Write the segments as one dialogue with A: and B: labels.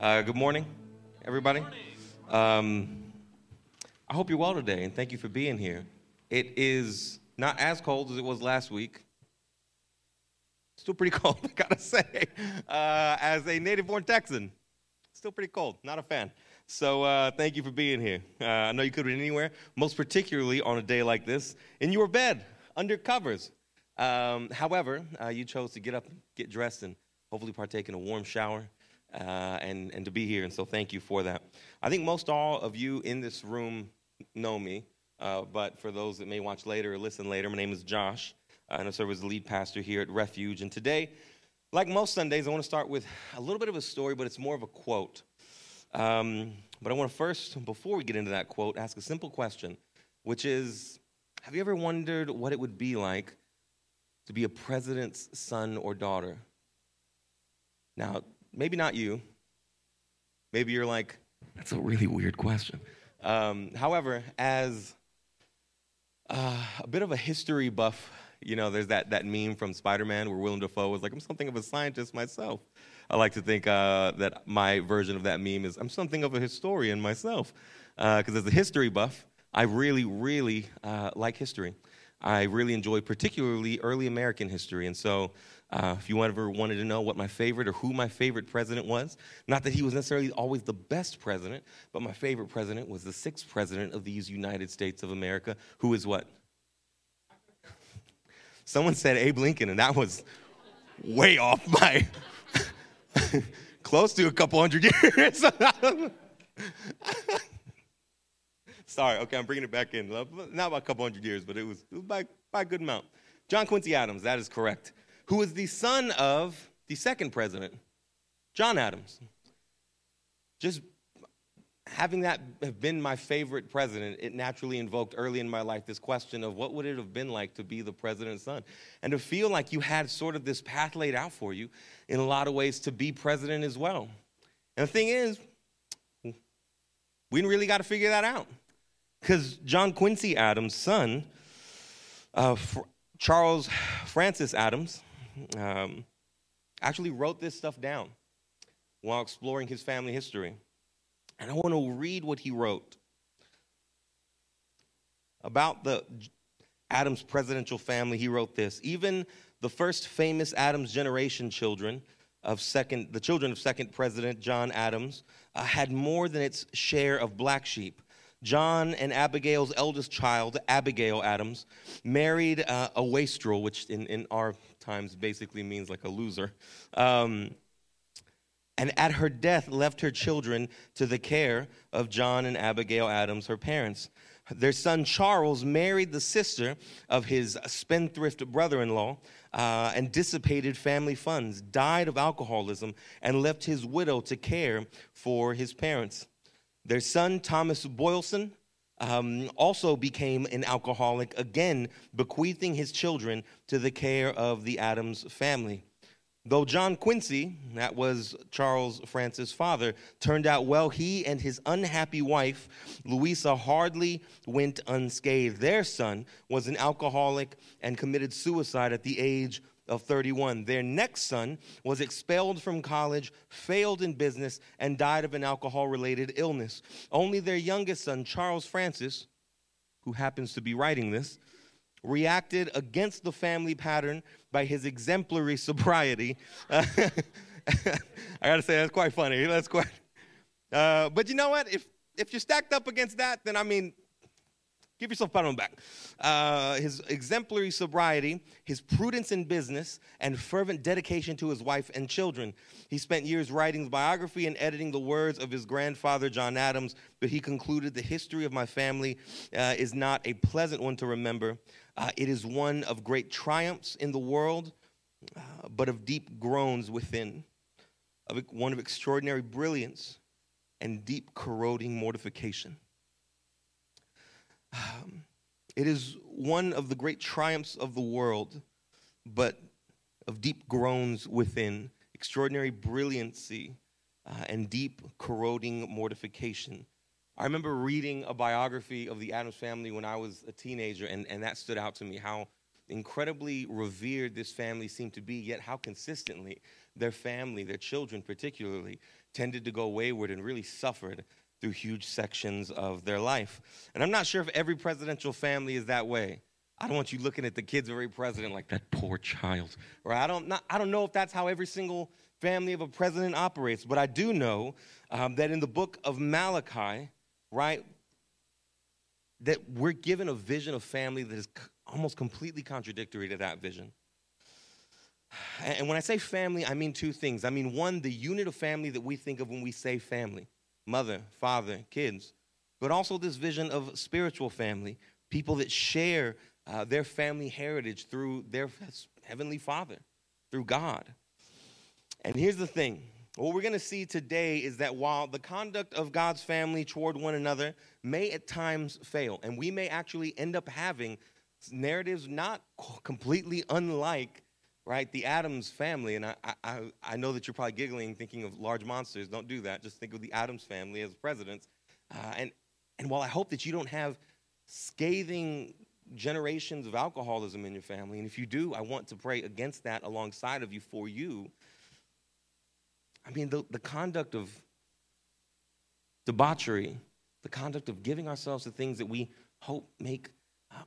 A: Uh, good morning, everybody. Um, I hope you're well today, and thank you for being here. It is not as cold as it was last week. Still pretty cold, I gotta say. Uh, as a native-born Texan, still pretty cold. Not a fan. So uh, thank you for being here. Uh, I know you could have been anywhere, most particularly on a day like this, in your bed, under covers. Um, however, uh, you chose to get up, get dressed, and hopefully partake in a warm shower uh, and, and to be here. And so thank you for that. I think most all of you in this room know me, uh, but for those that may watch later or listen later, my name is Josh, uh, and I serve as the lead pastor here at Refuge. And today, like most Sundays, I want to start with a little bit of a story, but it's more of a quote. Um, but I want to first, before we get into that quote, ask a simple question, which is Have you ever wondered what it would be like to be a president's son or daughter? Now, maybe not you. Maybe you're like, that's a really weird question. Um, however, as uh, a bit of a history buff, you know, there's that, that meme from Spider Man where Willem Dafoe was like, I'm something of a scientist myself. I like to think uh, that my version of that meme is I'm something of a historian myself. Because uh, as a history buff, I really, really uh, like history. I really enjoy particularly early American history. And so uh, if you ever wanted to know what my favorite or who my favorite president was, not that he was necessarily always the best president, but my favorite president was the sixth president of these United States of America, who is what? Someone said Abe Lincoln, and that was way off my close to a couple hundred years. Sorry, okay, I'm bringing it back in. Not about a couple hundred years, but it was, it was by, by a good amount. John Quincy Adams, that is correct who was the son of the second president, John Adams. Just having that have been my favorite president, it naturally invoked early in my life this question of what would it have been like to be the president's son? And to feel like you had sort of this path laid out for you in a lot of ways to be president as well. And the thing is, we really got to figure that out. Because John Quincy Adams' son, uh, Charles Francis Adams, um, actually wrote this stuff down while exploring his family history. And I want to read what he wrote about the Adams presidential family. He wrote this Even the first famous Adams generation children of second, the children of second president John Adams, uh, had more than its share of black sheep. John and Abigail's eldest child, Abigail Adams, married uh, a wastrel, which in, in our times basically means like a loser. Um, and at her death, left her children to the care of John and Abigail Adams, her parents. Their son Charles married the sister of his spendthrift brother in law uh, and dissipated family funds, died of alcoholism, and left his widow to care for his parents. Their son, Thomas Boylston, um, also became an alcoholic, again, bequeathing his children to the care of the Adams family. Though John Quincy, that was Charles Francis' father, turned out well, he and his unhappy wife, Louisa, hardly went unscathed. Their son was an alcoholic and committed suicide at the age of 31. Their next son was expelled from college, failed in business, and died of an alcohol related illness. Only their youngest son, Charles Francis, who happens to be writing this, reacted against the family pattern by his exemplary sobriety. I gotta say, that's quite funny. That's quite. Uh, but you know what? If if you're stacked up against that, then I mean, Give yourself a pat on the back. Uh, his exemplary sobriety, his prudence in business, and fervent dedication to his wife and children. He spent years writing the biography and editing the words of his grandfather, John Adams, but he concluded the history of my family uh, is not a pleasant one to remember. Uh, it is one of great triumphs in the world, uh, but of deep groans within, of one of extraordinary brilliance and deep corroding mortification. Um, it is one of the great triumphs of the world, but of deep groans within, extraordinary brilliancy, uh, and deep corroding mortification. I remember reading a biography of the Adams family when I was a teenager, and, and that stood out to me how incredibly revered this family seemed to be, yet how consistently their family, their children particularly, tended to go wayward and really suffered through huge sections of their life. And I'm not sure if every presidential family is that way. I don't want you looking at the kids of every president like that poor child. Or I don't, not, I don't know if that's how every single family of a president operates, but I do know um, that in the book of Malachi, right, that we're given a vision of family that is almost completely contradictory to that vision. And when I say family, I mean two things. I mean, one, the unit of family that we think of when we say family mother, father, kids, but also this vision of spiritual family, people that share uh, their family heritage through their heavenly father, through God. And here's the thing what we're going to see today is that while the conduct of God's family toward one another may at times fail, and we may actually end up having narratives not completely unlike right the Adams family and I, I, I know that you're probably giggling thinking of large monsters don't do that just think of the Adams family as presidents uh, and, and while i hope that you don't have scathing generations of alcoholism in your family. And if you do, I want to pray against that alongside of you for you. I mean, the, the conduct of debauchery, the conduct of giving ourselves to things that we hope make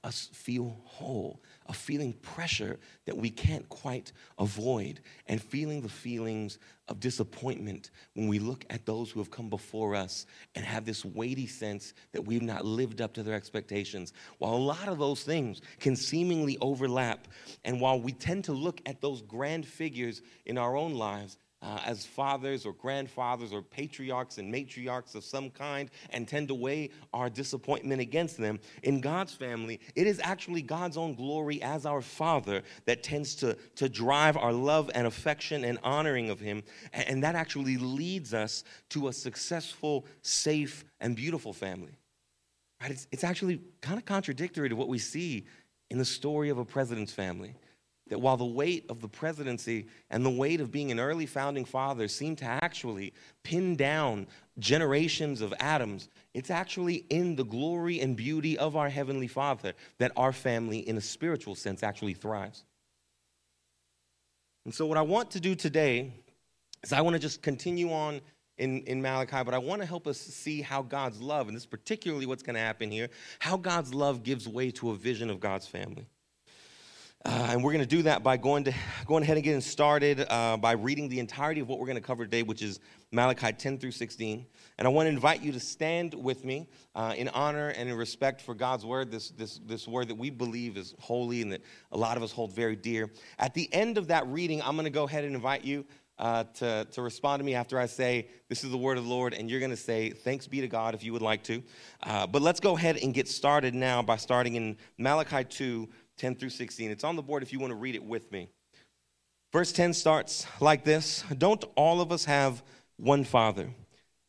A: us feel whole, of feeling pressure that we can't quite avoid, and feeling the feelings of disappointment when we look at those who have come before us and have this weighty sense that we've not lived up to their expectations. While a lot of those things can seemingly overlap, and while we tend to look at those grand figures in our own lives uh, as fathers or grandfathers or patriarchs and matriarchs of some kind and tend to weigh our disappointment against them. In God's family, it is actually God's own glory as our Father that tends to, to drive our love and affection and honoring of Him. And that actually leads us to a successful, safe, and beautiful family. Right? It's, it's actually kind of contradictory to what we see in the story of a president's family that while the weight of the presidency and the weight of being an early founding father seem to actually pin down generations of Adams, it's actually in the glory and beauty of our Heavenly Father that our family, in a spiritual sense, actually thrives. And so, what I want to do today is I want to just continue on in, in Malachi, but I want to help us see how God's love, and this is particularly what's going to happen here, how God's love gives way to a vision of God's family. Uh, and we're going to do that by going, to, going ahead and getting started uh, by reading the entirety of what we're going to cover today, which is Malachi 10 through 16. And I want to invite you to stand with me uh, in honor and in respect for God's word, this, this, this word that we believe is holy and that a lot of us hold very dear. At the end of that reading, I'm going to go ahead and invite you uh, to, to respond to me after I say, This is the word of the Lord, and you're going to say, Thanks be to God if you would like to. Uh, but let's go ahead and get started now by starting in Malachi 2, 10 through 16. It's on the board if you want to read it with me. Verse 10 starts like this Don't all of us have one Father?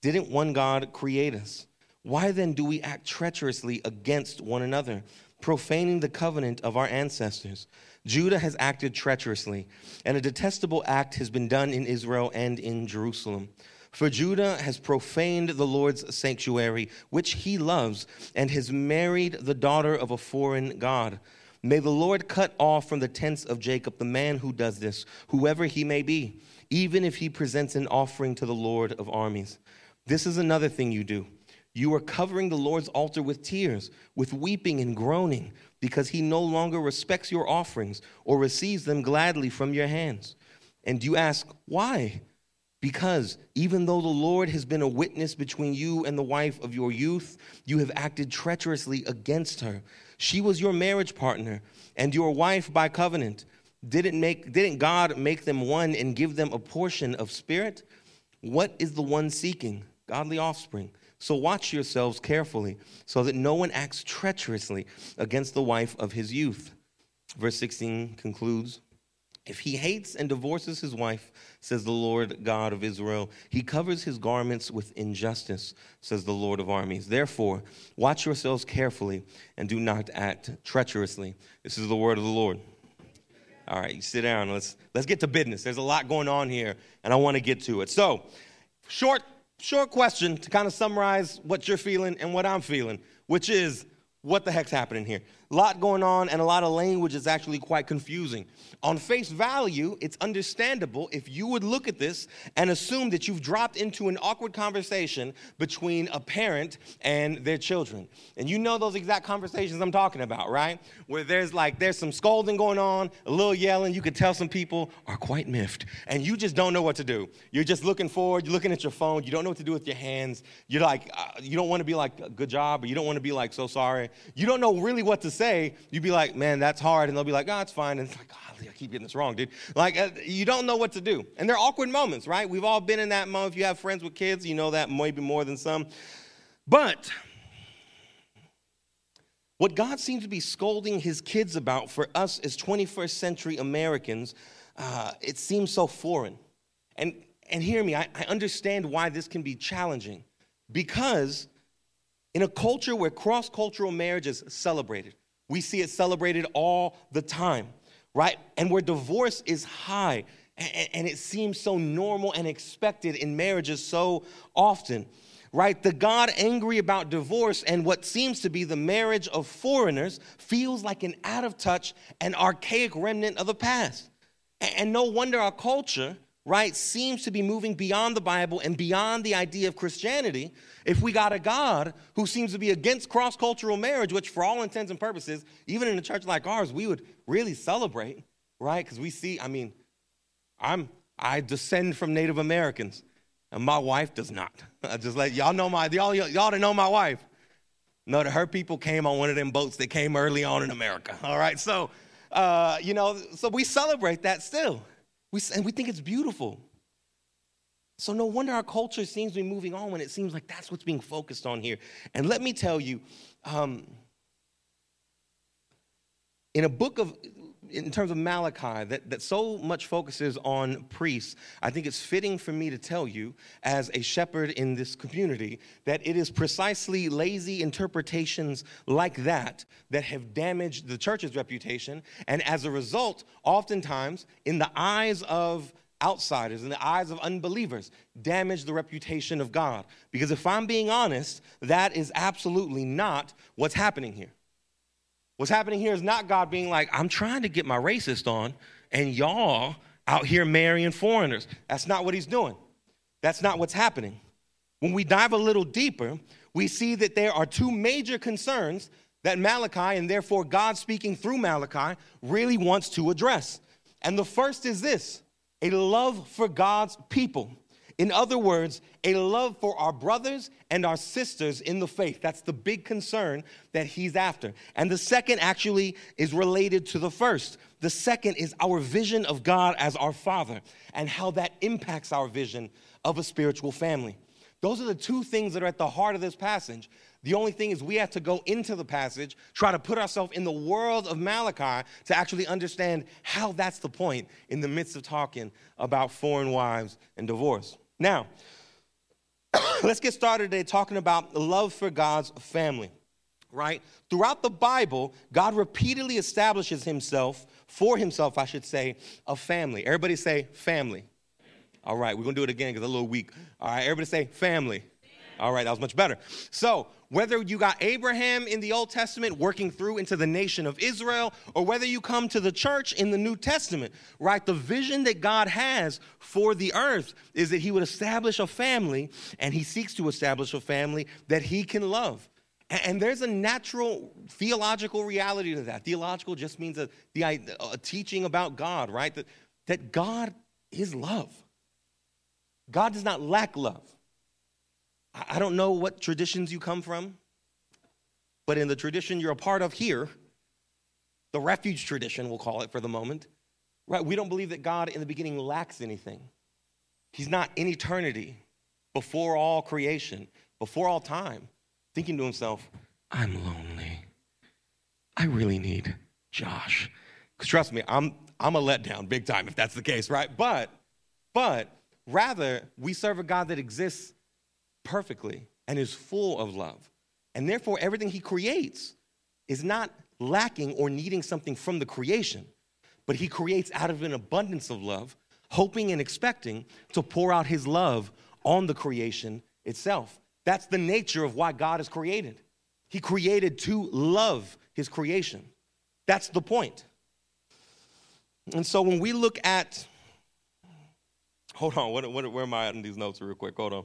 A: Didn't one God create us? Why then do we act treacherously against one another, profaning the covenant of our ancestors? Judah has acted treacherously, and a detestable act has been done in Israel and in Jerusalem. For Judah has profaned the Lord's sanctuary, which he loves, and has married the daughter of a foreign God. May the Lord cut off from the tents of Jacob the man who does this, whoever he may be, even if he presents an offering to the Lord of armies. This is another thing you do. You are covering the Lord's altar with tears, with weeping and groaning, because he no longer respects your offerings or receives them gladly from your hands. And you ask, why? Because even though the Lord has been a witness between you and the wife of your youth, you have acted treacherously against her. She was your marriage partner and your wife by covenant. Didn't, make, didn't God make them one and give them a portion of spirit? What is the one seeking? Godly offspring. So watch yourselves carefully so that no one acts treacherously against the wife of his youth. Verse 16 concludes If he hates and divorces his wife, says the Lord God of Israel. He covers his garments with injustice, says the Lord of armies. Therefore, watch yourselves carefully and do not act treacherously. This is the word of the Lord. All right, you sit down. Let's let's get to business. There's a lot going on here, and I want to get to it. So, short short question to kind of summarize what you're feeling and what I'm feeling, which is what the heck's happening here? Lot going on and a lot of language is actually quite confusing. On face value, it's understandable if you would look at this and assume that you've dropped into an awkward conversation between a parent and their children. And you know those exact conversations I'm talking about, right? Where there's like there's some scolding going on, a little yelling, you could tell some people are quite miffed and you just don't know what to do. You're just looking forward, you're looking at your phone, you don't know what to do with your hands. You're like uh, you don't want to be like good job or you don't want to be like so sorry. You don't know really what to say. You'd be like, "Man, that's hard." And they'll be like, "Oh, it's fine." And it's like, oh, I keep getting this wrong, dude. Like, uh, you don't know what to do. And they're awkward moments, right? We've all been in that moment. If you have friends with kids, you know that maybe more than some. But what God seems to be scolding his kids about for us as 21st century Americans, uh, it seems so foreign. And, and hear me, I, I understand why this can be challenging. Because in a culture where cross cultural marriage is celebrated, we see it celebrated all the time right? And where divorce is high and, it seems so normal and expected in marriages so often, right? The God angry about divorce and what seems to be the marriage of foreigners feels like an out of touch and archaic remnant of the past. And no wonder our culture, right, seems to be moving beyond the Bible and beyond the idea of Christianity if we got a God who seems to be against cross cultural marriage, which for all intents and purposes, even in a church like ours, we would really celebrate, right? Because we see, I mean, I'm I descend from Native Americans, and my wife does not. I just let y'all know my y'all y'all to know my wife. No, that her people came on one of them boats that came early on in America. All right, so uh, you know, so we celebrate that still. We and we think it's beautiful. So, no wonder our culture seems to be moving on when it seems like that's what's being focused on here. And let me tell you, um, in a book of, in terms of Malachi, that, that so much focuses on priests, I think it's fitting for me to tell you, as a shepherd in this community, that it is precisely lazy interpretations like that that have damaged the church's reputation. And as a result, oftentimes, in the eyes of outsiders, in the eyes of unbelievers, damage the reputation of God. Because if I'm being honest, that is absolutely not what's happening here. What's happening here is not God being like, I'm trying to get my racist on, and y'all out here marrying foreigners. That's not what he's doing. That's not what's happening. When we dive a little deeper, we see that there are two major concerns that Malachi, and therefore God speaking through Malachi, really wants to address. And the first is this a love for God's people. In other words, a love for our brothers and our sisters in the faith. That's the big concern that he's after. And the second actually is related to the first. The second is our vision of God as our Father and how that impacts our vision of a spiritual family. Those are the two things that are at the heart of this passage. The only thing is, we have to go into the passage, try to put ourselves in the world of Malachi to actually understand how that's the point in the midst of talking about foreign wives and divorce. Now, let's get started today talking about love for God's family, right? Throughout the Bible, God repeatedly establishes himself, for himself, I should say, a family. Everybody say family. All right, we're gonna do it again because I'm a little weak. All right, everybody say family. All right, that was much better. So, whether you got Abraham in the Old Testament working through into the nation of Israel, or whether you come to the church in the New Testament, right? The vision that God has for the earth is that He would establish a family, and He seeks to establish a family that He can love. And there's a natural theological reality to that. Theological just means a, a teaching about God, right? That, that God is love. God does not lack love. I don't know what traditions you come from, but in the tradition you're a part of here, the refuge tradition, we'll call it for the moment, right? We don't believe that God in the beginning lacks anything. He's not in eternity, before all creation, before all time, thinking to himself, I'm lonely. I really need Josh. Because trust me, I'm, I'm a letdown big time if that's the case, right? But, but rather, we serve a God that exists perfectly and is full of love. And therefore, everything he creates is not lacking or needing something from the creation, but he creates out of an abundance of love, hoping and expecting to pour out his love on the creation itself. That's the nature of why God is created. He created to love his creation. That's the point. And so when we look at, hold on, what, what, where am I in these notes real quick? Hold on.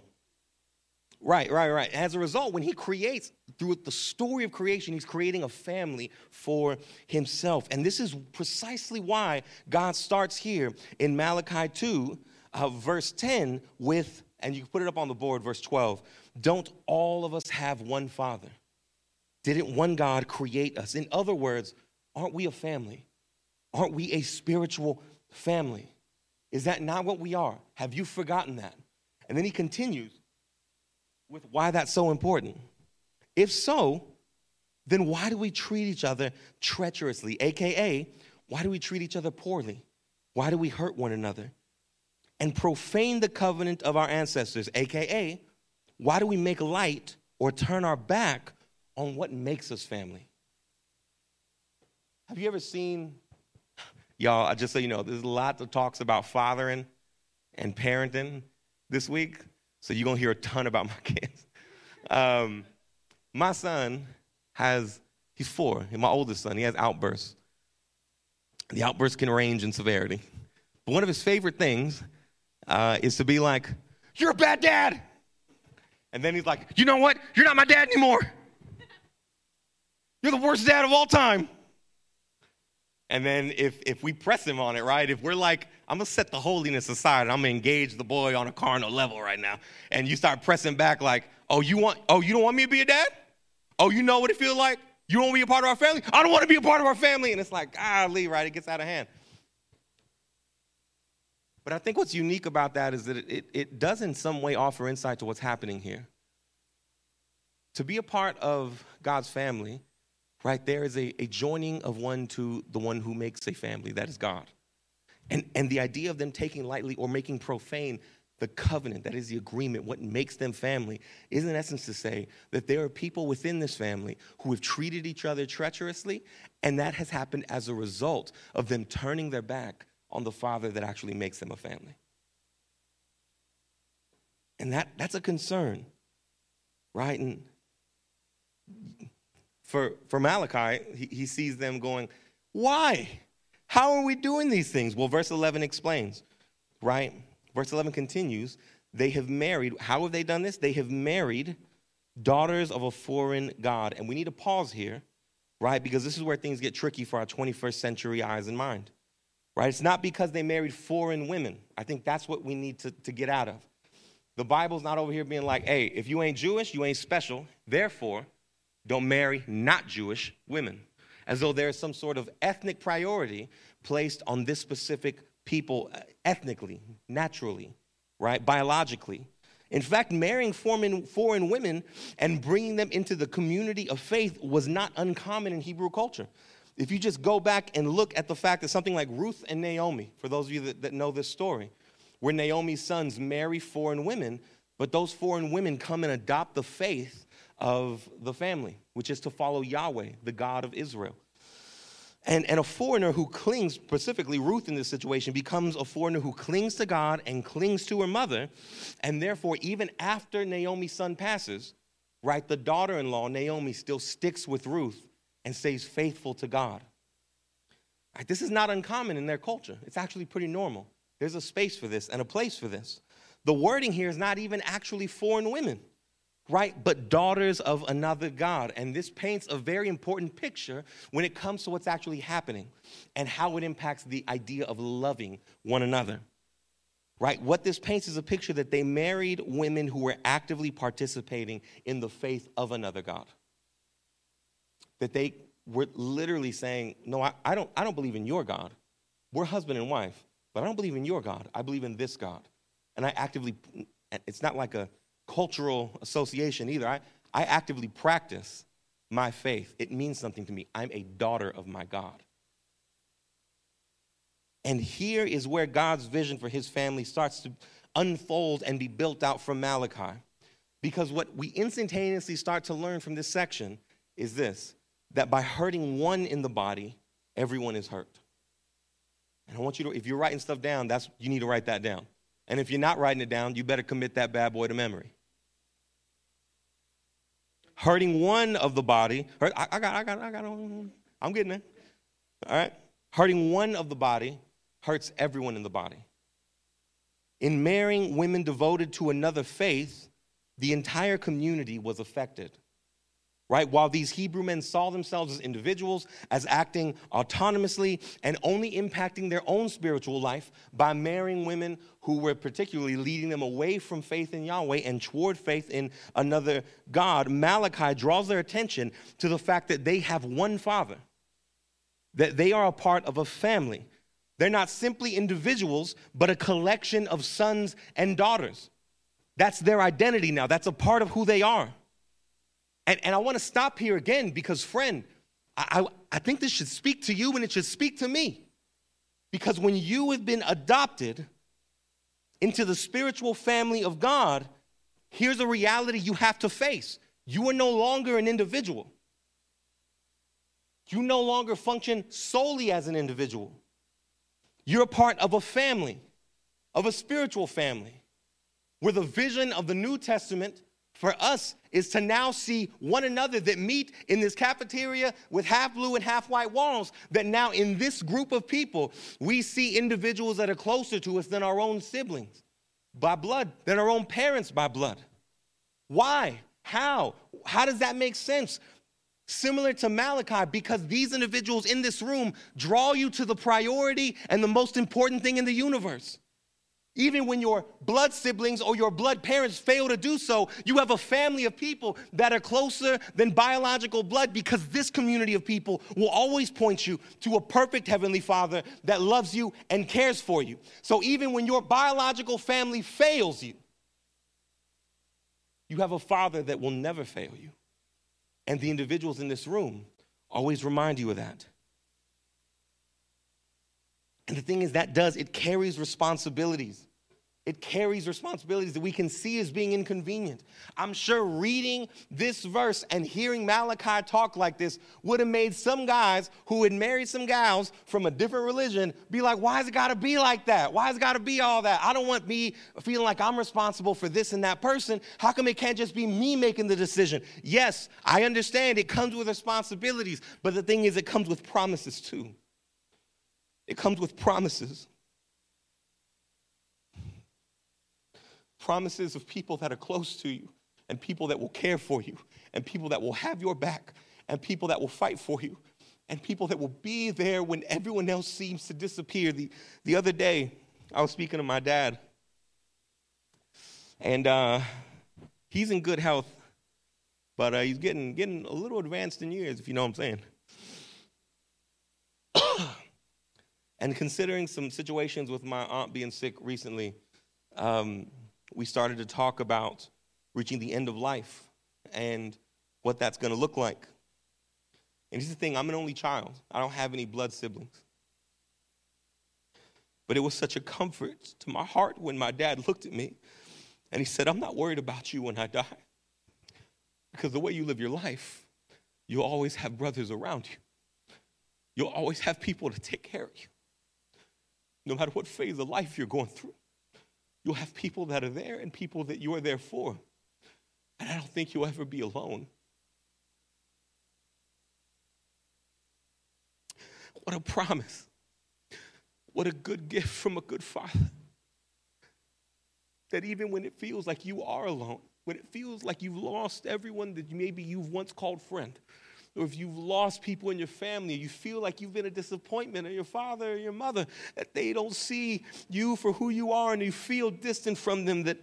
A: Right, right, right. As a result, when he creates, through the story of creation, he's creating a family for himself. And this is precisely why God starts here in Malachi 2, uh, verse 10, with, and you can put it up on the board, verse 12. Don't all of us have one Father? Didn't one God create us? In other words, aren't we a family? Aren't we a spiritual family? Is that not what we are? Have you forgotten that? And then he continues with why that's so important. If so, then why do we treat each other treacherously? AKA, why do we treat each other poorly? Why do we hurt one another? And profane the covenant of our ancestors, AKA, why do we make light or turn our back on what makes us family? Have you ever seen, y'all, just so you know, there's lots of talks about fathering and parenting this week. So you're gonna hear a ton about my kids. Um, my son has, he's four, and my oldest son, he has outbursts. The outbursts can range in severity. But one of his favorite things uh, is to be like, You're a bad dad. And then he's like, You know what? You're not my dad anymore. You're the worst dad of all time. And then if, if we press him on it, right? If we're like, I'm gonna set the holiness aside and I'm gonna engage the boy on a carnal level right now, and you start pressing back like, oh, you want, oh, you don't want me to be a dad? Oh, you know what it feels like? You don't want to be a part of our family? I don't want to be a part of our family. And it's like, Lee, right? It gets out of hand. But I think what's unique about that is that it, it, it does in some way offer insight to what's happening here. To be a part of God's family right? There is a, a joining of one to the one who makes a family, that is God. And, and the idea of them taking lightly or making profane the covenant, that is the agreement, what makes them family, is in essence to say that there are people within this family who have treated each other treacherously, and that has happened as a result of them turning their back on the father that actually makes them a family. And that, that's a concern, right? And for, for Malachi, he, he sees them going, Why? How are we doing these things? Well, verse 11 explains, right? Verse 11 continues, They have married, how have they done this? They have married daughters of a foreign God. And we need to pause here, right? Because this is where things get tricky for our 21st century eyes and mind, right? It's not because they married foreign women. I think that's what we need to, to get out of. The Bible's not over here being like, hey, if you ain't Jewish, you ain't special. Therefore, don't marry not Jewish women, as though there is some sort of ethnic priority placed on this specific people uh, ethnically, naturally, right? Biologically. In fact, marrying foreign, foreign women and bringing them into the community of faith was not uncommon in Hebrew culture. If you just go back and look at the fact that something like Ruth and Naomi, for those of you that, that know this story, where Naomi's sons marry foreign women, but those foreign women come and adopt the faith of the family, which is to follow Yahweh, the God of Israel. And, and a foreigner who clings, specifically Ruth in this situation, becomes a foreigner who clings to God and clings to her mother. And therefore, even after Naomi's son passes, right, the daughter in law, Naomi, still sticks with Ruth and stays faithful to God. Right, this is not uncommon in their culture, it's actually pretty normal. There's a space for this and a place for this. The wording here is not even actually foreign women right? But daughters of another God. And this paints a very important picture when it comes to what's actually happening and how it impacts the idea of loving one another. Right? What this paints is a picture that they married women who were actively participating in the faith of another God. That they were literally saying, No, I, I don't, I don't believe in your God. We're husband and wife, but I don't believe in your God. I believe in this God. And I actively, it's not like a cultural association either. I, I actively practice my faith. It means something to me. I'm a daughter of my God. And here is where God's vision for his family starts to unfold and be built out from Malachi. Because what we instantaneously start to learn from this section is this that by hurting one in the body, everyone is hurt. And I want you to, if you're writing stuff down, that's you need to write that down. And if you're not writing it down, you better commit that bad boy to memory. Hurting one of the body, I, I got, I got, I got, I'm getting it. All right? Hurting one of the body hurts everyone in the body. In marrying women devoted to another faith, the entire community was affected right? While these Hebrew men saw themselves as individuals, as acting autonomously, and only impacting their own spiritual life by marrying women who were particularly leading them away from faith in Yahweh and toward faith in another God, Malachi draws their attention to the fact that they have one father, that they are a part of a family. They're not simply individuals, but a collection of sons and daughters. That's their identity now. That's a part of who they are. And, and I want to stop here again because, friend, I, I, I think this should speak to you and it should speak to me. Because when you have been adopted into the spiritual family of God, here's a reality you have to face. You are no longer an individual. You no longer function solely as an individual. You're a part of a family, of a spiritual family, where the vision of the New Testament for us is to now see one another that meet in this cafeteria with half blue and half white walls. That now, in this group of people, we see individuals that are closer to us than our own siblings by blood, than our own parents by blood. Why? How? How does that make sense? Similar to Malachi, because these individuals in this room draw you to the priority and the most important thing in the universe. Even when your blood siblings or your blood parents fail to do so, you have a family of people that are closer than biological blood because this community of people will always point you to a perfect Heavenly Father that loves you and cares for you. So even when your biological family fails you, you have a Father that will never fail you. And the individuals in this room always remind you of that. And the thing is, that does, it carries responsibilities. It carries responsibilities that we can see as being inconvenient. I'm sure reading this verse and hearing Malachi talk like this would have made some guys who had married some gals from a different religion be like, why has it got to be like that? Why has it got to be all that? I don't want me feeling like I'm responsible for this and that person. How come it can't just be me making the decision? Yes, I understand it comes with responsibilities, but the thing is, it comes with promises too. It comes with promises. Promises of people that are close to you, and people that will care for you, and people that will have your back, and people that will fight for you, and people that will be there when everyone else seems to disappear. The, the other day, I was speaking to my dad, and uh, he's in good health, but uh, he's getting, getting a little advanced in years, if you know what I'm saying. and considering some situations with my aunt being sick recently, um, we started to talk about reaching the end of life and what that's going to look like. And here's the thing I'm an only child, I don't have any blood siblings. But it was such a comfort to my heart when my dad looked at me and he said, I'm not worried about you when I die. Because the way you live your life, you'll always have brothers around you. You'll always have people to take care of you. No matter what phase of life you're going through. You'll have people that are there and people that you are there for. And I don't think you'll ever be alone. What a promise. What a good gift from a good father. That even when it feels like you are alone, when it feels like you've lost everyone that maybe you've once called friend, or if you've lost people in your family, you feel like you've been a disappointment, or your father or your mother, that they don't see you for who you are and you feel distant from them, that,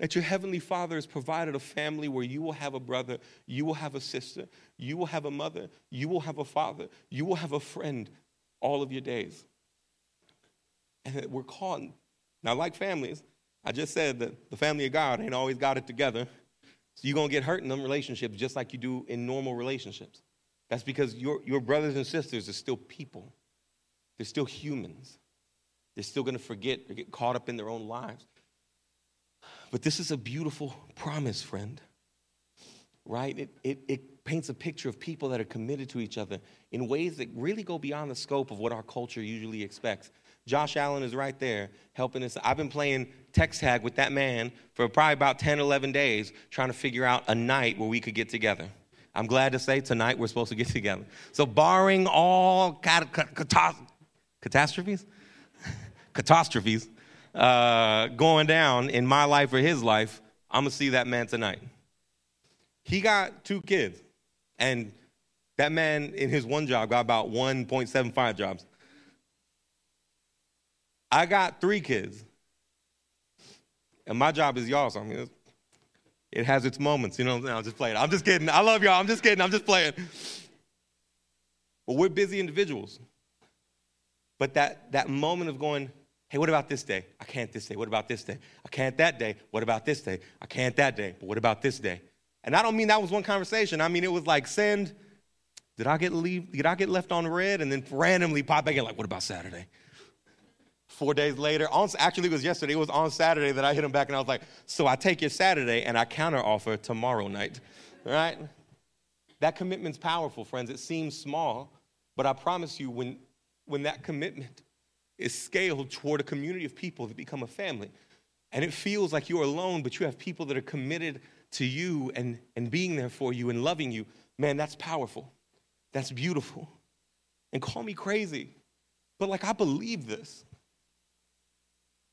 A: that your heavenly father has provided a family where you will have a brother, you will have a sister, you will have a mother, you will have a father, you will have a friend all of your days. And we're called, now, like families, I just said that the family of God ain't always got it together. So you're going to get hurt in them relationships just like you do in normal relationships. That's because your, your brothers and sisters are still people, they're still humans. They're still going to forget or get caught up in their own lives. But this is a beautiful promise, friend. Right? It, it, it paints a picture of people that are committed to each other in ways that really go beyond the scope of what our culture usually expects. Josh Allen is right there helping us. I've been playing text tag with that man for probably about 10, 11 days, trying to figure out a night where we could get together. I'm glad to say tonight we're supposed to get together. So, barring all cat- cat- catastrophes, catastrophes uh, going down in my life or his life, I'm gonna see that man tonight. He got two kids, and that man in his one job got about 1.75 jobs. I got three kids, and my job is y'all. So I it has its moments, you know. What I'm just playing. I'm just kidding. I love y'all. I'm just kidding. I'm just playing. But we're busy individuals. But that that moment of going, hey, what about this day? I can't this day. What about this day? I can't that day. What about this day? I can't that day. But what about this day? And I don't mean that was one conversation. I mean it was like send. Did I get leave? Did I get left on red and then randomly pop back in like, what about Saturday? Four days later, on, actually it was yesterday, it was on Saturday that I hit him back and I was like, so I take your Saturday and I counter offer tomorrow night, right? That commitment's powerful, friends. It seems small, but I promise you, when, when that commitment is scaled toward a community of people that become a family, and it feels like you're alone, but you have people that are committed to you and, and being there for you and loving you, man, that's powerful. That's beautiful. And call me crazy, but like I believe this.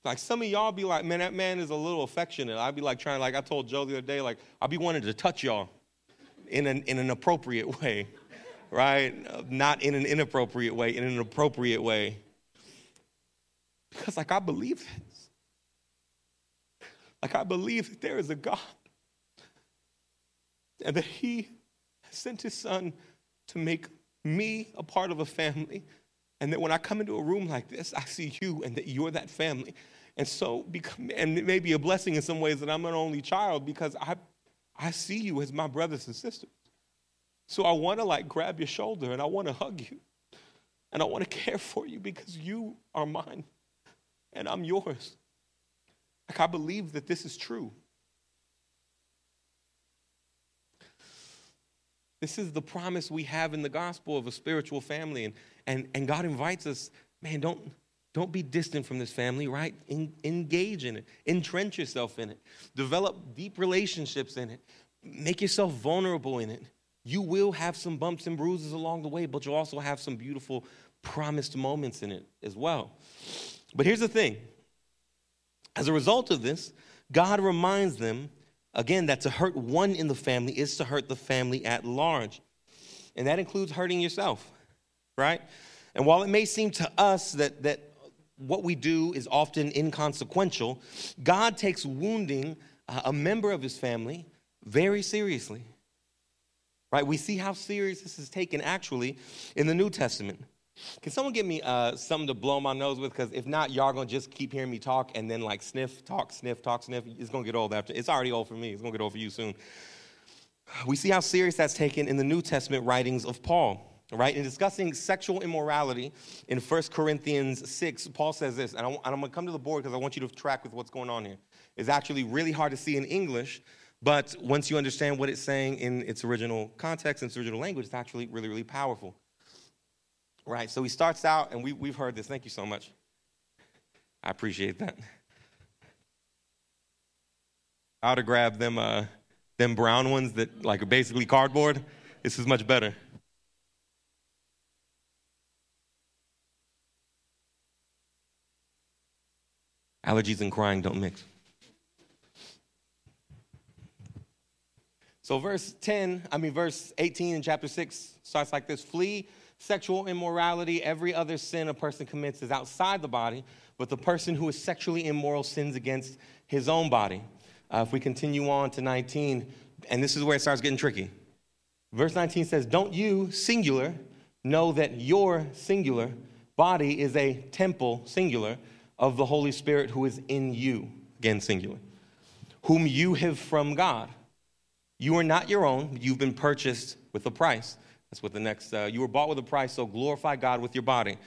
A: Like some of y'all be like, man, that man is a little affectionate. I'd be like trying, like I told Joe the other day, like I'll be wanting to touch y'all in an, in an appropriate way, right? Not in an inappropriate way, in an appropriate way. Because like I believe this. Like I believe that there is a God and that he sent his son to make me a part of a family and that when I come into a room like this, I see you and that you're that family. And so, and it may be a blessing in some ways that I'm an only child because I, I see you as my brothers and sisters. So I want to like grab your shoulder and I want to hug you. And I want to care for you because you are mine and I'm yours. Like I believe that this is true. This is the promise we have in the gospel of a spiritual family. And, and, and God invites us, man, don't, don't be distant from this family, right? En- engage in it, entrench yourself in it, develop deep relationships in it, make yourself vulnerable in it. You will have some bumps and bruises along the way, but you'll also have some beautiful promised moments in it as well. But here's the thing as a result of this, God reminds them again that to hurt one in the family is to hurt the family at large. And that includes hurting yourself, right? And while it may seem to us that, that what we do is often inconsequential, God takes wounding uh, a member of his family very seriously. Right? We see how serious this is taken actually in the New Testament. Can someone give me uh, something to blow my nose with? Because if not, y'all are gonna just keep hearing me talk and then like sniff, talk, sniff, talk, sniff. It's gonna get old after. It's already old for me. It's gonna get old for you soon. We see how serious that's taken in the New Testament writings of Paul right? In discussing sexual immorality in 1 Corinthians 6, Paul says this, and, I, am going to come to the board because I want you to track with what's going on here. It's actually really hard to see in English, but once you understand what it's saying in its original context and its original language, it's actually really, really powerful. Right, so he starts out, and we, we've heard this. Thank you so much. I appreciate that. I ought to grab them, uh, them brown ones that like are basically cardboard. This is much better. Allergies and crying don't mix. So, verse 10, I mean, verse 18 in chapter 6 starts like this Flee sexual immorality. Every other sin a person commits is outside the body, but the person who is sexually immoral sins against his own body. Uh, if we continue on to 19, and this is where it starts getting tricky. Verse 19 says, Don't you, singular, know that your singular body is a temple, singular, of the Holy Spirit who is in you, again, singular, whom you have from God. You are not your own, you've been purchased with a price. That's what the next, uh, you were bought with a price, so glorify God with your body.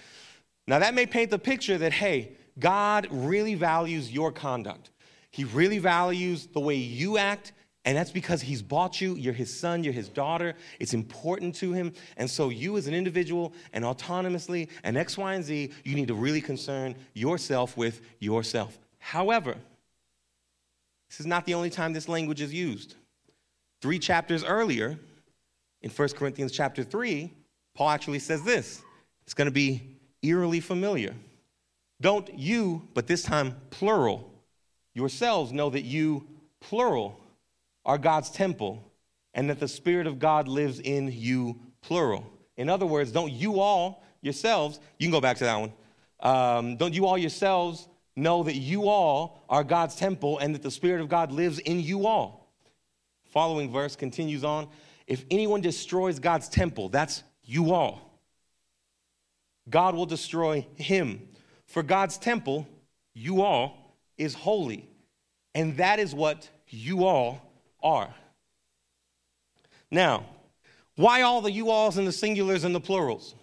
A: Now, that may paint the picture that, hey, God really values your conduct. He really values the way you act And that's because he's bought you. You're his son, you're his daughter. It's important to him. And so, you as an individual and autonomously and X, Y, and Z, you need to really concern yourself with yourself. However, this is not the only time this language is used. Three chapters earlier, in 1 Corinthians chapter 3, Paul actually says this. It's going to be eerily familiar. Don't you, but this time plural, yourselves know that you, plural, are God's temple and that the Spirit of God lives in you, plural. In other words, don't you all yourselves, you can go back to that one, um, don't you all yourselves know that you all are God's temple and that the Spirit of God lives in you all? Following verse continues on. If anyone destroys God's temple, that's you all. God will destroy him. For God's temple, you all, is holy. And that is what you all are. Now, why all the you alls and the singulars and the plurals?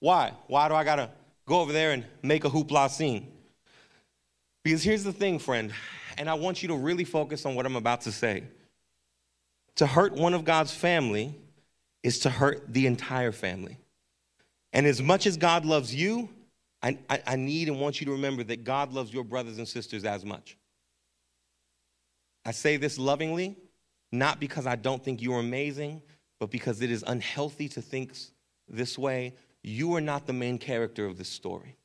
A: Why? Why do I gotta go over there and make a hoopla scene? Because here's the thing, friend, and I want you to really focus on what I'm about to say. To hurt one of God's family is to hurt the entire family. And as much as God loves you, I, I, I, need and want you to remember that God loves your brothers and sisters as much. I say this lovingly, not because I don't think you're amazing, but because it is unhealthy to think this way. You are not the main character of this story.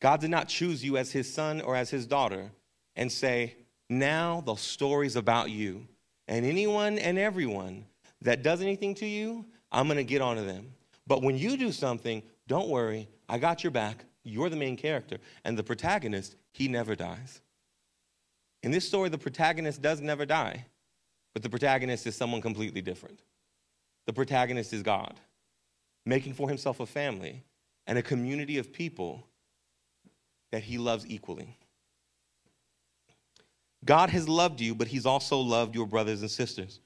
A: God did not choose you as his son or as his daughter and say, now the story's about you. And anyone and everyone that does anything to you, I'm going to get onto them. But when you do something, don't worry, I got your back. You're the main character. And the protagonist, he never dies. In this story, the protagonist does never die, but the protagonist is someone completely different. The protagonist is God, making for himself a family and a community of people that he loves equally. God has loved you, but he's also loved your brothers and sisters.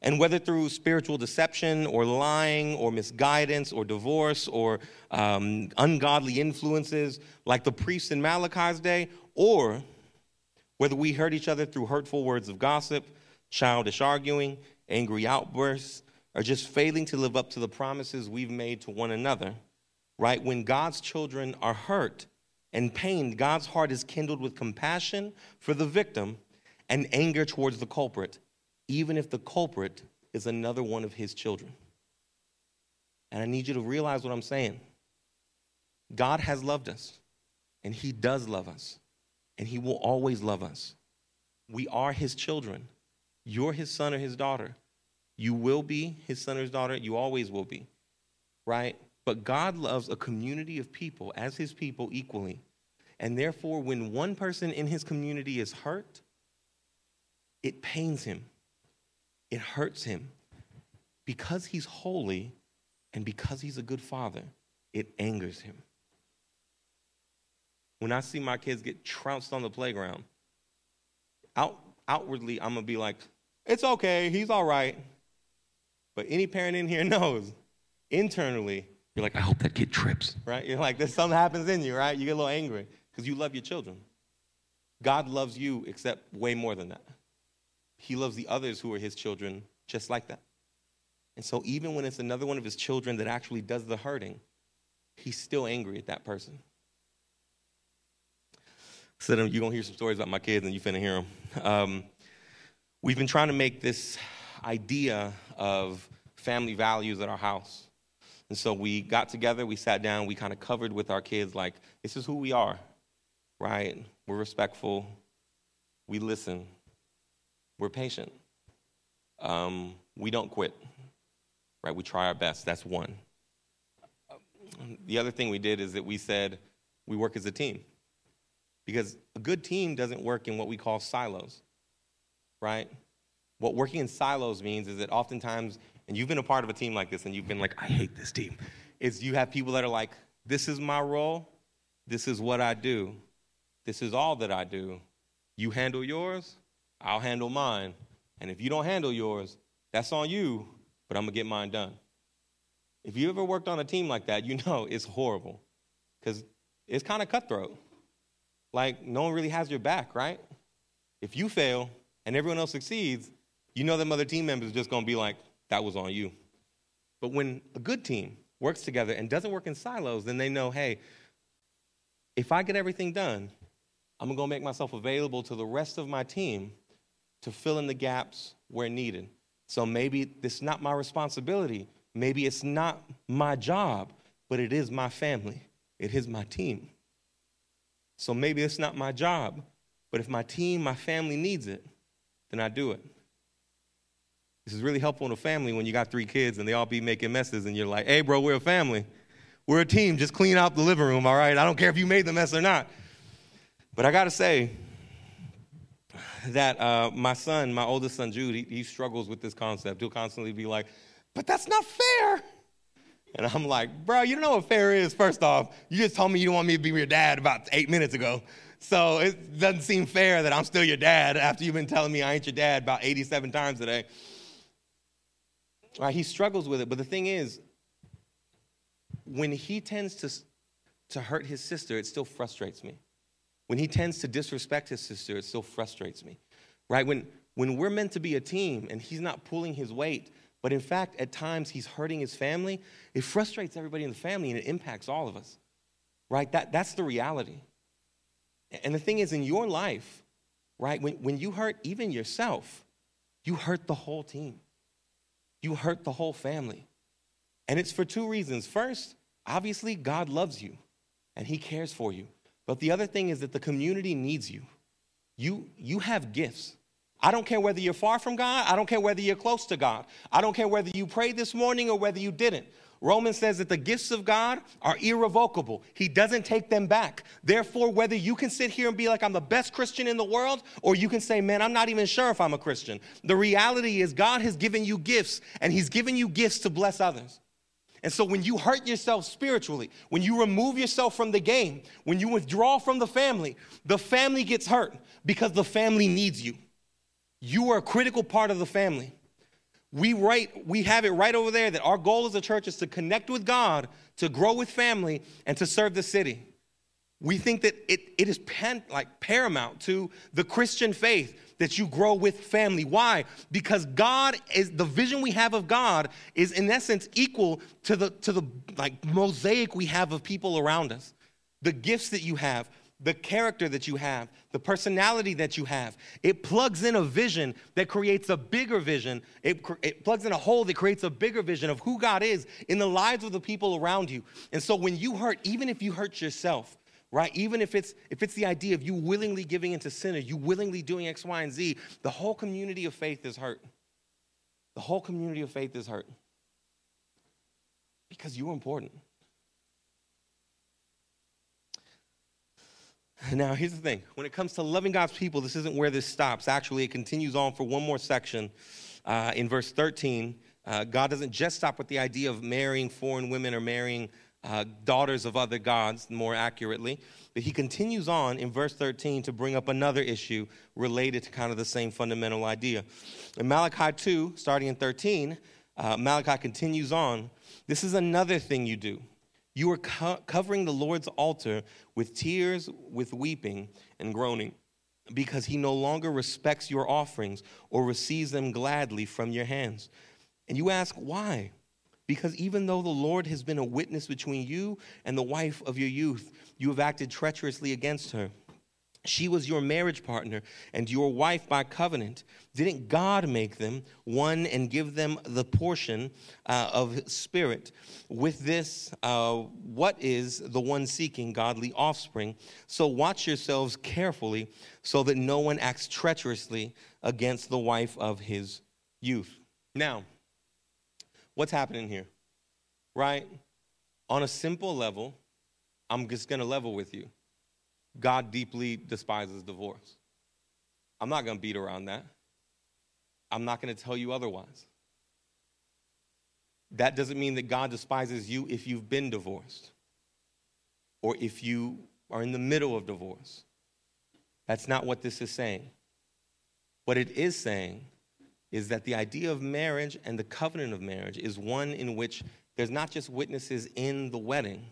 A: And whether through spiritual deception or lying or misguidance or divorce or um, ungodly influences like the priests in Malachi's day, or whether we hurt each other through hurtful words of gossip, childish arguing, angry outbursts, or just failing to live up to the promises we've made to one another, right? When God's children are hurt and pained, God's heart is kindled with compassion for the victim and anger towards the culprit, even if the culprit is another one of his children. And I need you to realize what I'm saying. God has loved us, and he does love us and He will always love us. We are His children. You're His son or His daughter. You will be His son or His daughter. You always will be, right? But God loves a community of people as His people equally. And therefore, when one person in His community is hurt, it pains Him, it hurts Him. Because He's holy and because He's a good father, it angers Him when I see my kids get trounced on the playground, out, outwardly, I'm going to be like, it's okay, he's all right. But any parent in here knows, internally, you're like, I hope that kid trips, right? You're like, there's something happens in you, right? You get a little angry because you love your children. God loves you, except way more than that. He loves the others who are his children just like that. And so, even when it's another one of his children that actually does the hurting, he's still angry at that person. So you're going to hear some stories about my kids and you finna hear them. Um, we've been trying to make this idea of family values at our house. And so we got together, we sat down, we kind of covered with our kids, like, this is who we are, right? We're respectful, we listen, we're patient, um, we don't quit, right? We try our best. That's one. The other thing we did is that we said we work as a team. Because a good team doesn't work in what we call silos, right? What working in silos means is that oftentimes, and you've been a part of a team like this and you've been like, I hate this team, is you have people that are like, this is my role, this is what I do, this is all that I do. You handle yours, I'll handle mine. And if you don't handle yours, that's on you, but I'm gonna get mine done. If you ever worked on a team like that, you know it's horrible because it's kind of cutthroat like no one really has your back, right? If you fail, and everyone else succeeds, you know them other team members are just going to be like, that was on you. But when a good team works together and doesn't work in silos, then they know, hey, if I get everything done, I'm going to make myself available to the rest of my team to fill in the gaps where needed. So maybe this is not my responsibility. Maybe it's not my job, but it is my family. It is my team. So maybe it's not my job, but if my team, my family needs it, then I do it. This is really helpful in a family when you got three kids and they all be making messes and you're like, hey, bro, we're a family. We're a team. Just clean out the living room, all right? I don't care if you made the mess or not. But I got to say that uh, my son, my oldest son, Jude, he, he struggles with this concept. He'll constantly be like, but that's not fair. And I'm like, bro, you don't know what fair is, first off. You just told me you don't want me to be your dad about eight minutes ago. So it doesn't seem fair that I'm still your dad after you've been telling me I ain't your dad about 87 times today. Right, he struggles with it. But the thing is, when he tends to, to hurt his sister, it still frustrates me. When he tends to disrespect his sister, it still frustrates me. Right? When, when we're meant to be a team and he's not pulling his weight, but in fact, at times he's hurting his family, it frustrates everybody in the family and it impacts all of us. Right? That, that's the reality. And the thing is, in your life, right, when, when you hurt even yourself, you hurt the whole team you hurt the whole family. And it's for two reasons. First, obviously, God loves you and He cares for you. But the other thing is that the community needs you. You, you have gifts. I don't care whether you're far from God, I don't care whether you're close to God, I don't care whether you prayed this morning or whether you didn't. Romans says that the gifts of God are irrevocable. He doesn't take them back. Therefore, whether you can sit here and be like, I'm the best Christian in the world, or you can say, man, I'm not even sure if I'm a Christian. The reality is, God has given you gifts, and He's given you gifts to bless others. And so when you hurt yourself spiritually, when you remove yourself from the game, when you withdraw from the family, the family gets hurt because the family needs you. You are a critical part of the family. We write we have it right over there that our goal as a church is to connect with god to grow with family and to serve the city. We think that it, it is pan, like paramount to the christian faith that you grow with family. Why? Because god is the vision we have of god is in essence equal to the to the like mosaic we have of people around us. The gifts that you have the character that you have, the personality that you have. It plugs in a vision that creates a bigger vision. It, it plugs in a hole that creates a bigger vision of who God is in the lives of the people around you. And so when you hurt, even if you hurt yourself, right? Even if it's if it's the idea of you willingly giving into sin or you willingly doing X, Y, and Z, the whole community of faith is hurt. The whole community of faith is hurt. Because you're important. Now, here's the thing when it comes to loving God's people, this isn't where this stops. Actually, it continues on for one more section. Uh, in verse 13, uh, God doesn't just stop with the idea of marrying foreign women or marrying uh, daughters of other gods, more accurately, but he continues on in verse 13 to bring up another issue related to kind of the same fundamental idea. In Malachi 2, starting in 13, uh, Malachi continues on. This is another thing you do. You are co- covering the Lord's altar with tears, with weeping and groaning, because he no longer respects your offerings or receives them gladly from your hands. And you ask, why? Because even though the Lord has been a witness between you and the wife of your youth, you have acted treacherously against her. She was your marriage partner and your wife by covenant. Didn't God make them one and give them the portion uh, of spirit? With this, uh, what is the one seeking godly offspring? So watch yourselves carefully so that no one acts treacherously against the wife of his youth. Now, what's happening here? Right? On a simple level, I'm just going to level with you God deeply despises divorce. I'm not going to beat around that. I'm not going to tell you otherwise. That doesn't mean that God despises you if you've been divorced or if you are in the middle of divorce. That's not what this is saying. What it is saying is that the idea of marriage and the covenant of marriage is one in which there's not just witnesses in the wedding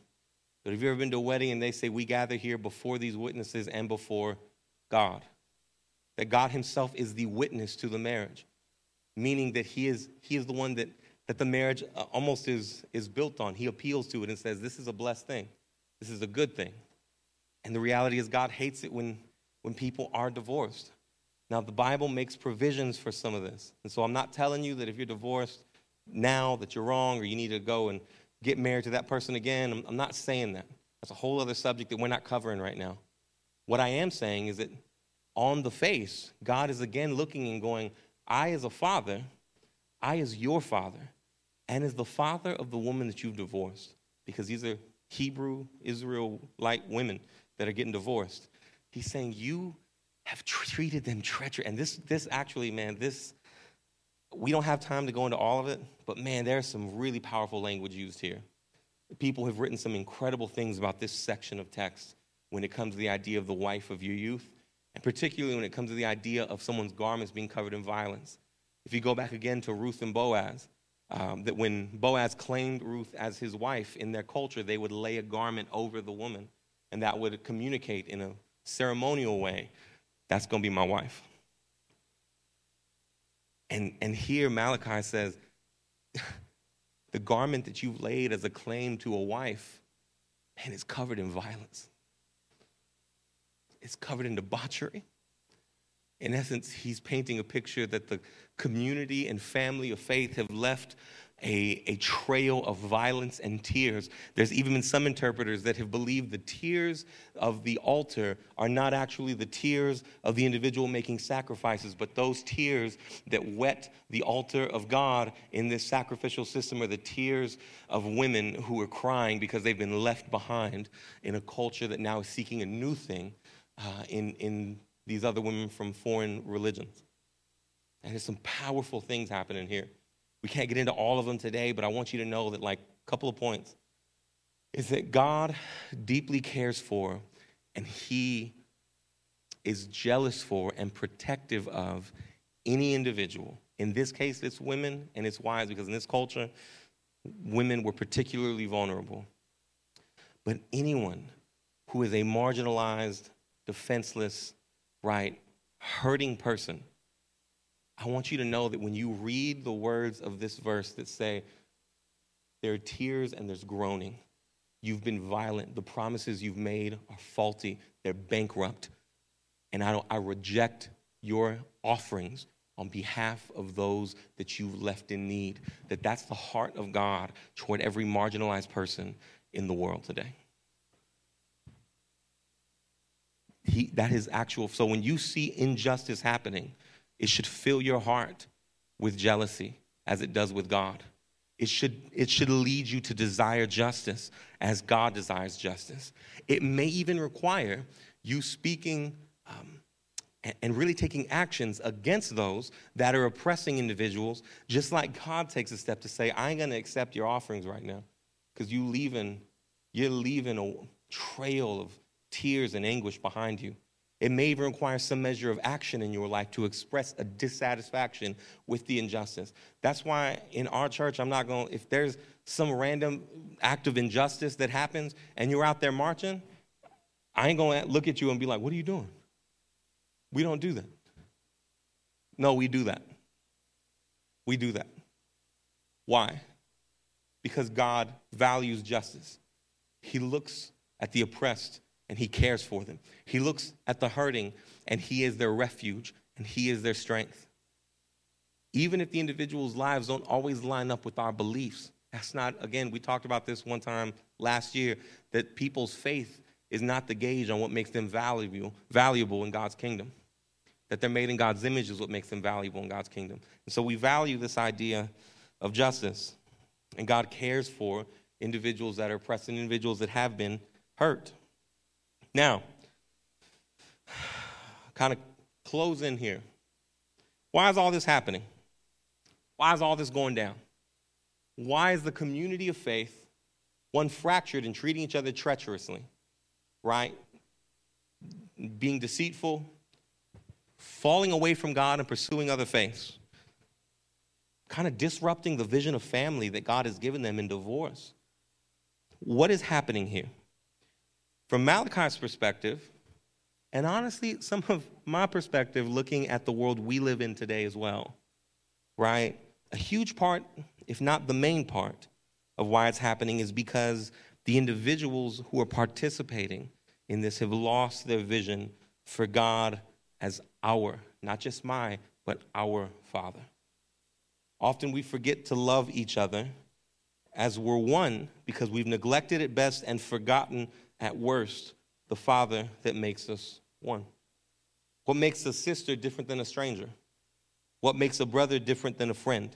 A: but have you ever been to a wedding and they say, We gather here before these witnesses and before God? that God Himself is the witness to the marriage, meaning that He is, he is the one that, that the marriage uh, almost is, is built on. He appeals to it and says, This is a blessed thing, this is a good thing. And the reality is, God hates it when, when people are divorced. Now, the Bible makes provisions for some of this. And so I'm not telling you that if you're divorced now that you're wrong or you need to go and get married to that person again. I'm, I'm not saying that. That's a whole other subject that we're not covering right now. What I am saying is that on the face, God is again looking and going, I, as a father, I, as your father, and as the father of the woman that you've divorced, because these are Hebrew, Israelite women that are getting divorced. He's saying, You have treated them treacherous. And this, this actually, man, this, we don't have time to go into all of it, but man, there's some really powerful language used here. People have written some incredible things about this section of text when it comes to the idea of the wife of your youth, and particularly when it comes to the idea of someone's garments being covered in violence. If you go back again to Ruth and Boaz, um, that when Boaz claimed Ruth as his wife in their culture, they would lay a garment over the woman, and that would communicate in a ceremonial way that's going to be my wife. And, and here Malachi says, the garment that you've laid as a claim to a wife, man, is covered in violence. It's covered in debauchery. In essence, he's painting a picture that the community and family of faith have left a, a trail of violence and tears. There's even been some interpreters that have believed the tears of the altar are not actually the tears of the individual making sacrifices, but those tears that wet the altar of God in this sacrificial system are the tears of women who are crying because they've been left behind in a culture that now is seeking a new thing uh, in, in these other women from foreign religions. And there's some powerful things happening here. We can't get into all of them today, but I want you to know that, like, a couple of points is that God deeply cares for and He is jealous for and protective of any individual. In this case, it's women and it's wives, because in this culture, women were particularly vulnerable. But anyone who is a marginalized, defenseless, right, hurting person I want you to know that when you read the words of this verse that say, there are tears and there's groaning, you've been violent, the promises you've made are faulty, they're bankrupt, and I, don't I reject your offerings on behalf of those that you've left in need. That that's the heart of God toward every marginalized person in the world today. He, that is actual. So when you see injustice happening, it should fill your heart with jealousy as it does with God. It should, it should lead you to desire justice as God desires justice. It may even require you speaking um, and, really taking actions against those that are oppressing individuals, just like God takes a step to say, I ain't gonna accept your offerings right now, because you leaving, you're leaving a trail of tears and anguish behind you. It may even require some measure of action in your life to express a dissatisfaction with the injustice. That's why in our church, I'm not going, if there's some random act of injustice that happens and you're out there marching, I ain't going to look at you and be like, what are you doing? We don't do that. No, we do that. We do that. Why? Because God values justice. He looks at the oppressed and he cares for them. He looks at the hurting and he is their refuge and he is their strength. Even if the individual's lives don't always line up with our beliefs, that's not, again, we talked about this one time last year that people's faith is not the gauge on what makes them valuable, valuable in God's kingdom. That they're made in God's image is what makes them valuable in God's kingdom. And so we value this idea of justice. And God cares for individuals that are oppressed and individuals that have been hurt. Now, kind of close in here. Why is all this happening? Why is all this going down? Why is the community of faith one fractured and treating each other treacherously, right? Being deceitful, falling away from God and pursuing other faiths, kind of disrupting the vision of family that God has given them in divorce. What is happening here? From Malachi's perspective, and honestly, some of my perspective looking at the world we live in today as well, right? A huge part, if not the main part, of why it's happening is because the individuals who are participating in this have lost their vision for God as our, not just my, but our Father. Often we forget to love each other as we're one because we've neglected at best and forgotten at worst the Father that makes us one. What makes a sister different than a stranger? What makes a brother different than a friend?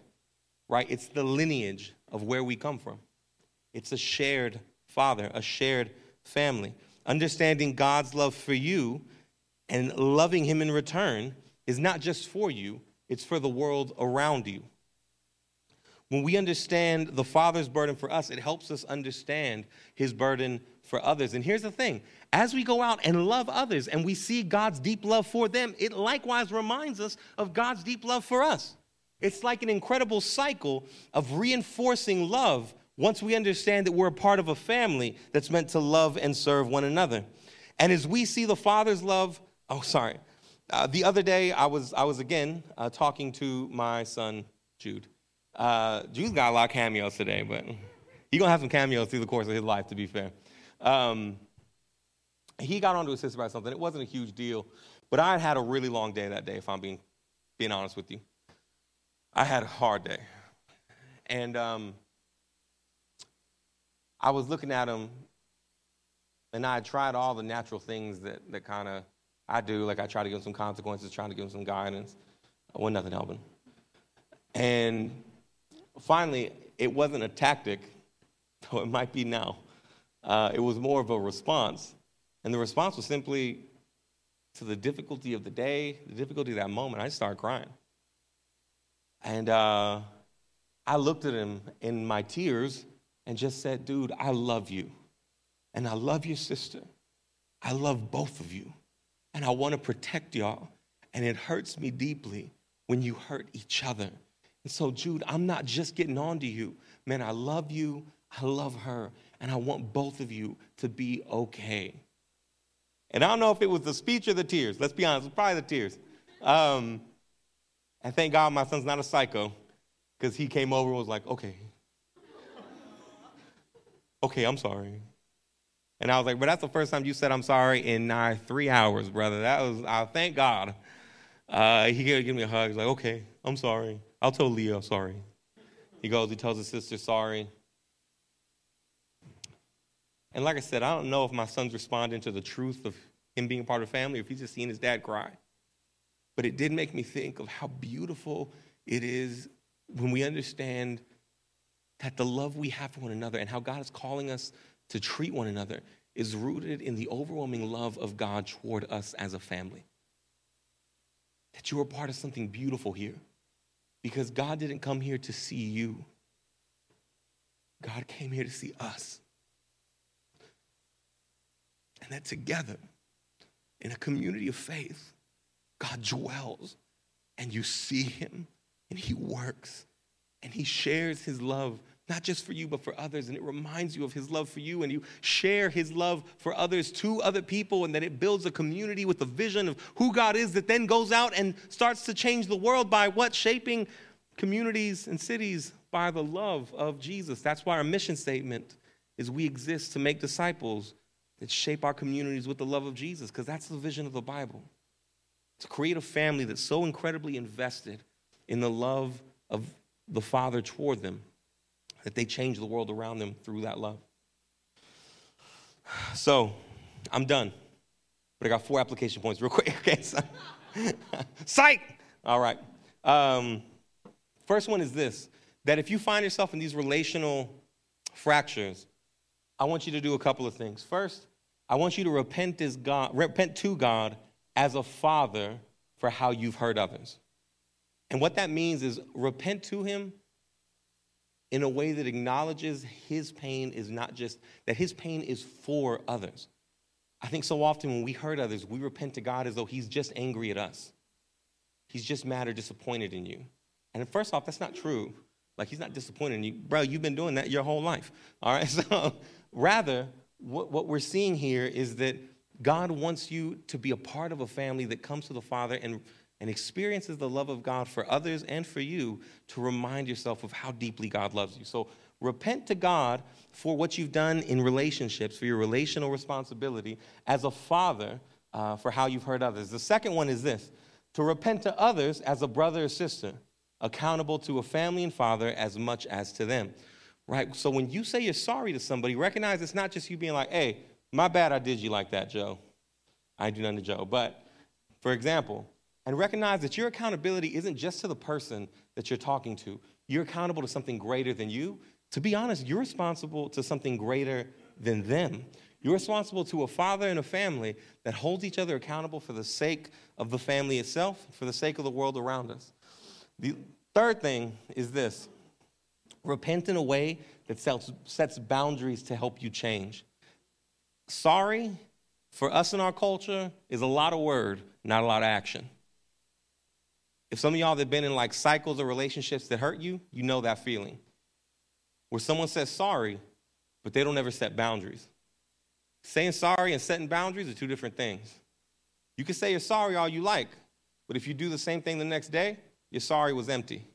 A: Right? It's the lineage of where we come from. It's a shared father, a shared family. Understanding God's love for you and loving Him in return is not just for you, it's for the world around you. When we understand the Father's burden for us, it helps us understand His burden for others. And here's the thing as we go out and love others and we see God's deep love for them, it likewise reminds us of God's deep love for us. It's like an incredible cycle of reinforcing love once we understand that we're a part of a family that's meant to love and serve one another. And as we see the Father's love, oh, sorry. Uh, the other day, I was, I was again uh, talking to my son, Jude. Uh, Jude's got a lot of cameos today, but he's going to have some cameos through the course of his life, to be fair. Um, he got onto his sister about something. It wasn't a huge deal, but I had had a really long day that day, if I'm being, being honest with you. I had a hard day. And um, I was looking at him, and I tried all the natural things that, that kind of I do. Like I try to give him some consequences, trying to give him some guidance. I wasn't nothing helping. And finally, it wasn't a tactic, though it might be now. Uh, it was more of a response. And the response was simply to the difficulty of the day, the difficulty of that moment. I started crying. And uh, I looked at him in my tears and just said, Dude, I love you. And I love your sister. I love both of you. And I want to protect y'all. And it hurts me deeply when you hurt each other. And so, Jude, I'm not just getting on to you. Man, I love you. I love her. And I want both of you to be okay. And I don't know if it was the speech or the tears. Let's be honest, it was probably the tears. Um, and thank God my son's not a psycho because he came over and was like, okay. okay, I'm sorry. And I was like, but that's the first time you said I'm sorry in nigh three hours, brother. That was, I thank God. Uh, he gave me a hug. He's like, okay, I'm sorry. I'll tell Leo, sorry. He goes, he tells his sister, sorry. And like I said, I don't know if my son's responding to the truth of him being a part of family, or if he's just seeing his dad cry. But it did make me think of how beautiful it is when we understand that the love we have for one another and how God is calling us to treat one another is rooted in the overwhelming love of God toward us as a family. That you are part of something beautiful here. Because God didn't come here to see you, God came here to see us. And that together, in a community of faith, God dwells and you see him and he works and he shares his love not just for you, but for others. And it reminds you of his love for you, and you share his love for others to other people, and that it builds a community with a vision of who God is that then goes out and starts to change the world by what? Shaping communities and cities by the love of Jesus. That's why our mission statement is we exist to make disciples shape our communities with the love of Jesus, because that's the vision of the Bible. To create a family that's so incredibly invested in the love of the Father toward them that they change the world around them through that love. So, I'm done. But I got four application points real quick. Okay, so. Psych! All right. Um, first one is this that if you find yourself in these relational fractures, I want you to do a couple of things. First, I want you to repent, as God, repent to God as a father for how you've hurt others. And what that means is repent to Him in a way that acknowledges his pain is not just that his pain is for others. I think so often when we hurt others, we repent to God as though he's just angry at us. He's just mad or disappointed in you. And first off, that's not true. Like he's not disappointed in you. Bro, you've been doing that your whole life. All right. So rather, what, what we're seeing here is that God wants you to be a part of a family that comes to the Father and, and experiences the love of God for others and for you to remind yourself of how deeply God loves you. So repent to God for what you've done in relationships, for your relational responsibility as a father uh, for how you've hurt others. The second one is this to repent to others as a brother or sister, accountable to a family and father as much as to them. Right? So when you say you're sorry to somebody, recognize it's not just you being like, hey, my bad, I did you like that, Joe. I do nothing to Joe. But for example, and recognize that your accountability isn't just to the person that you're talking to. You're accountable to something greater than you. To be honest, you're responsible to something greater than them. You're responsible to a father and a family that holds each other accountable for the sake of the family itself, for the sake of the world around us. The third thing is this repent in a way that sets boundaries to help you change. Sorry, for us in our culture, is a lot of word, not a lot of action. If some of y'all have been in like cycles of relationships that hurt you, you know that feeling. Where someone says sorry, but they don't ever set boundaries. Saying sorry and setting boundaries are two different things. You can say you're sorry all you like, but if you do the same thing the next day, your sorry was empty.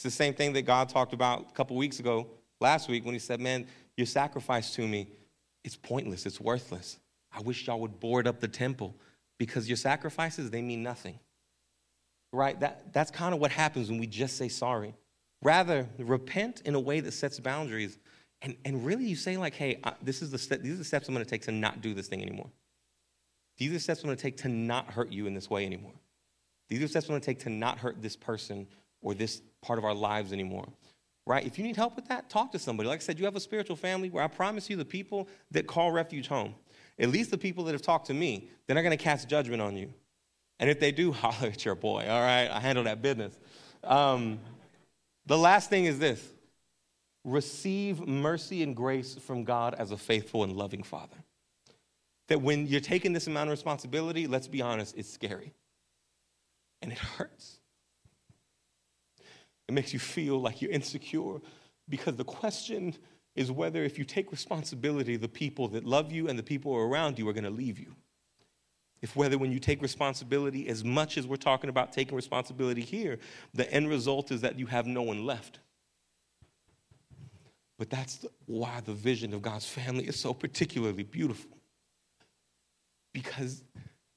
A: It's the same thing that God talked about a couple weeks ago, last week, when He said, Man, your sacrifice to me, it's pointless, it's worthless. I wish y'all would board up the temple because your sacrifices, they mean nothing. Right? That, that's kind of what happens when we just say sorry. Rather, repent in a way that sets boundaries. And, and really, you say, like, hey, this is the these are the steps I'm going to take to not do this thing anymore. These are the steps I'm going to take to not hurt you in this way anymore. These are the steps I'm going to take to not hurt this person or this part of our lives anymore. Right? If you need help with that, talk to somebody. Like I said, you have a spiritual family where I promise you the people that call refuge home, at least the people that have talked to me, they're not going to cast judgment on you. And if they do, holler at your boy. All right? I handle that business. Um, the last thing is this receive mercy and grace from God as a faithful and loving Father that when you're taking this amount of responsibility, let's be honest, it's scary. And it hurts. It makes you feel like you're insecure because the question is whether, if you take responsibility, the people that love you and the people around you are going to leave you. If whether, when you take responsibility, as much as we're talking about taking responsibility here, the end result is that you have no one left. But that's why the vision of God's family is so particularly beautiful. Because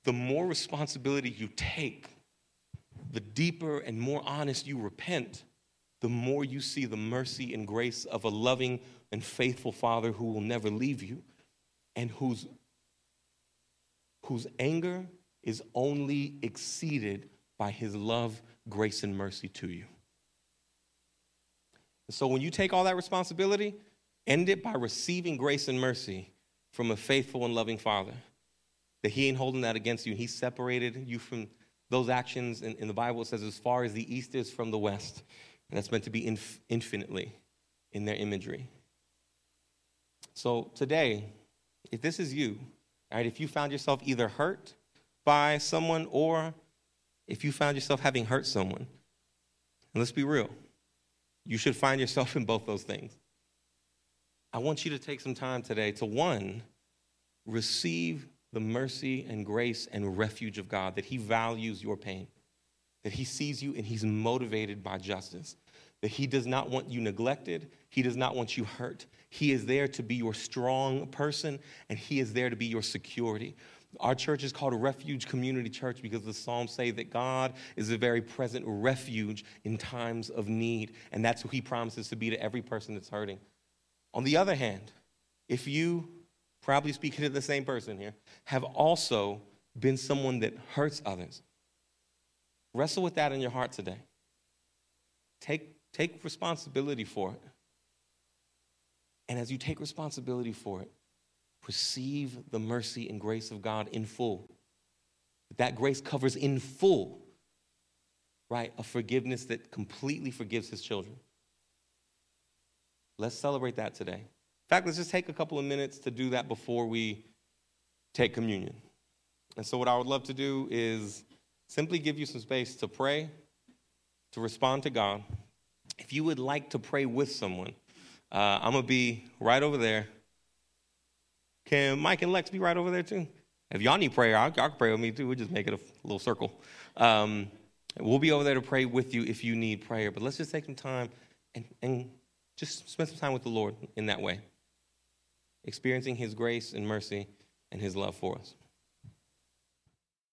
A: the more responsibility you take, the deeper and more honest you repent, the more you see the mercy and grace of a loving and faithful Father who will never leave you and whose, whose anger is only exceeded by his love, grace, and mercy to you. And So when you take all that responsibility, end it by receiving grace and mercy from a faithful and loving Father that he ain't holding that against you. And he separated you from those actions. In, in the Bible, says, as far as the east is from the west. And that's meant to be inf- infinitely in their imagery. So today, if this is you, all right, if you found yourself either hurt by someone or if you found yourself having hurt someone, and let's be real, you should find yourself in both those things. I want you to take some time today to one, receive the mercy and grace and refuge of God, that He values your pain, that He sees you and He's motivated by justice, that He does not want you neglected, He does not want you hurt. He is there to be your strong person, and He is there to be your security. Our church is called a refuge community church because the Psalms say that God is a very present refuge in times of need, and that's who He promises to be to every person that's hurting. On the other hand, if you probably speaking to the same person here, have also been someone that hurts others. Wrestle with that in your heart today. Take, take responsibility for it. And as you take responsibility for it, receive the mercy and grace of God in full. That grace covers in full, right? A forgiveness that completely forgives his children. Let's celebrate that today fact, let's just take a couple of minutes to do that before we take communion. And so, what I would love to do is simply give you some space to pray, to respond to God. If you would like to pray with someone, uh, I'm going to be right over there. Can Mike and Lex be right over there too? If y'all need prayer, y'all can pray with me too. We'll just make it a little circle. Um, we'll be over there to pray with you if you need prayer. But let's just take some time and, and just spend some time with the Lord in that way experiencing His grace and mercy and His love for us.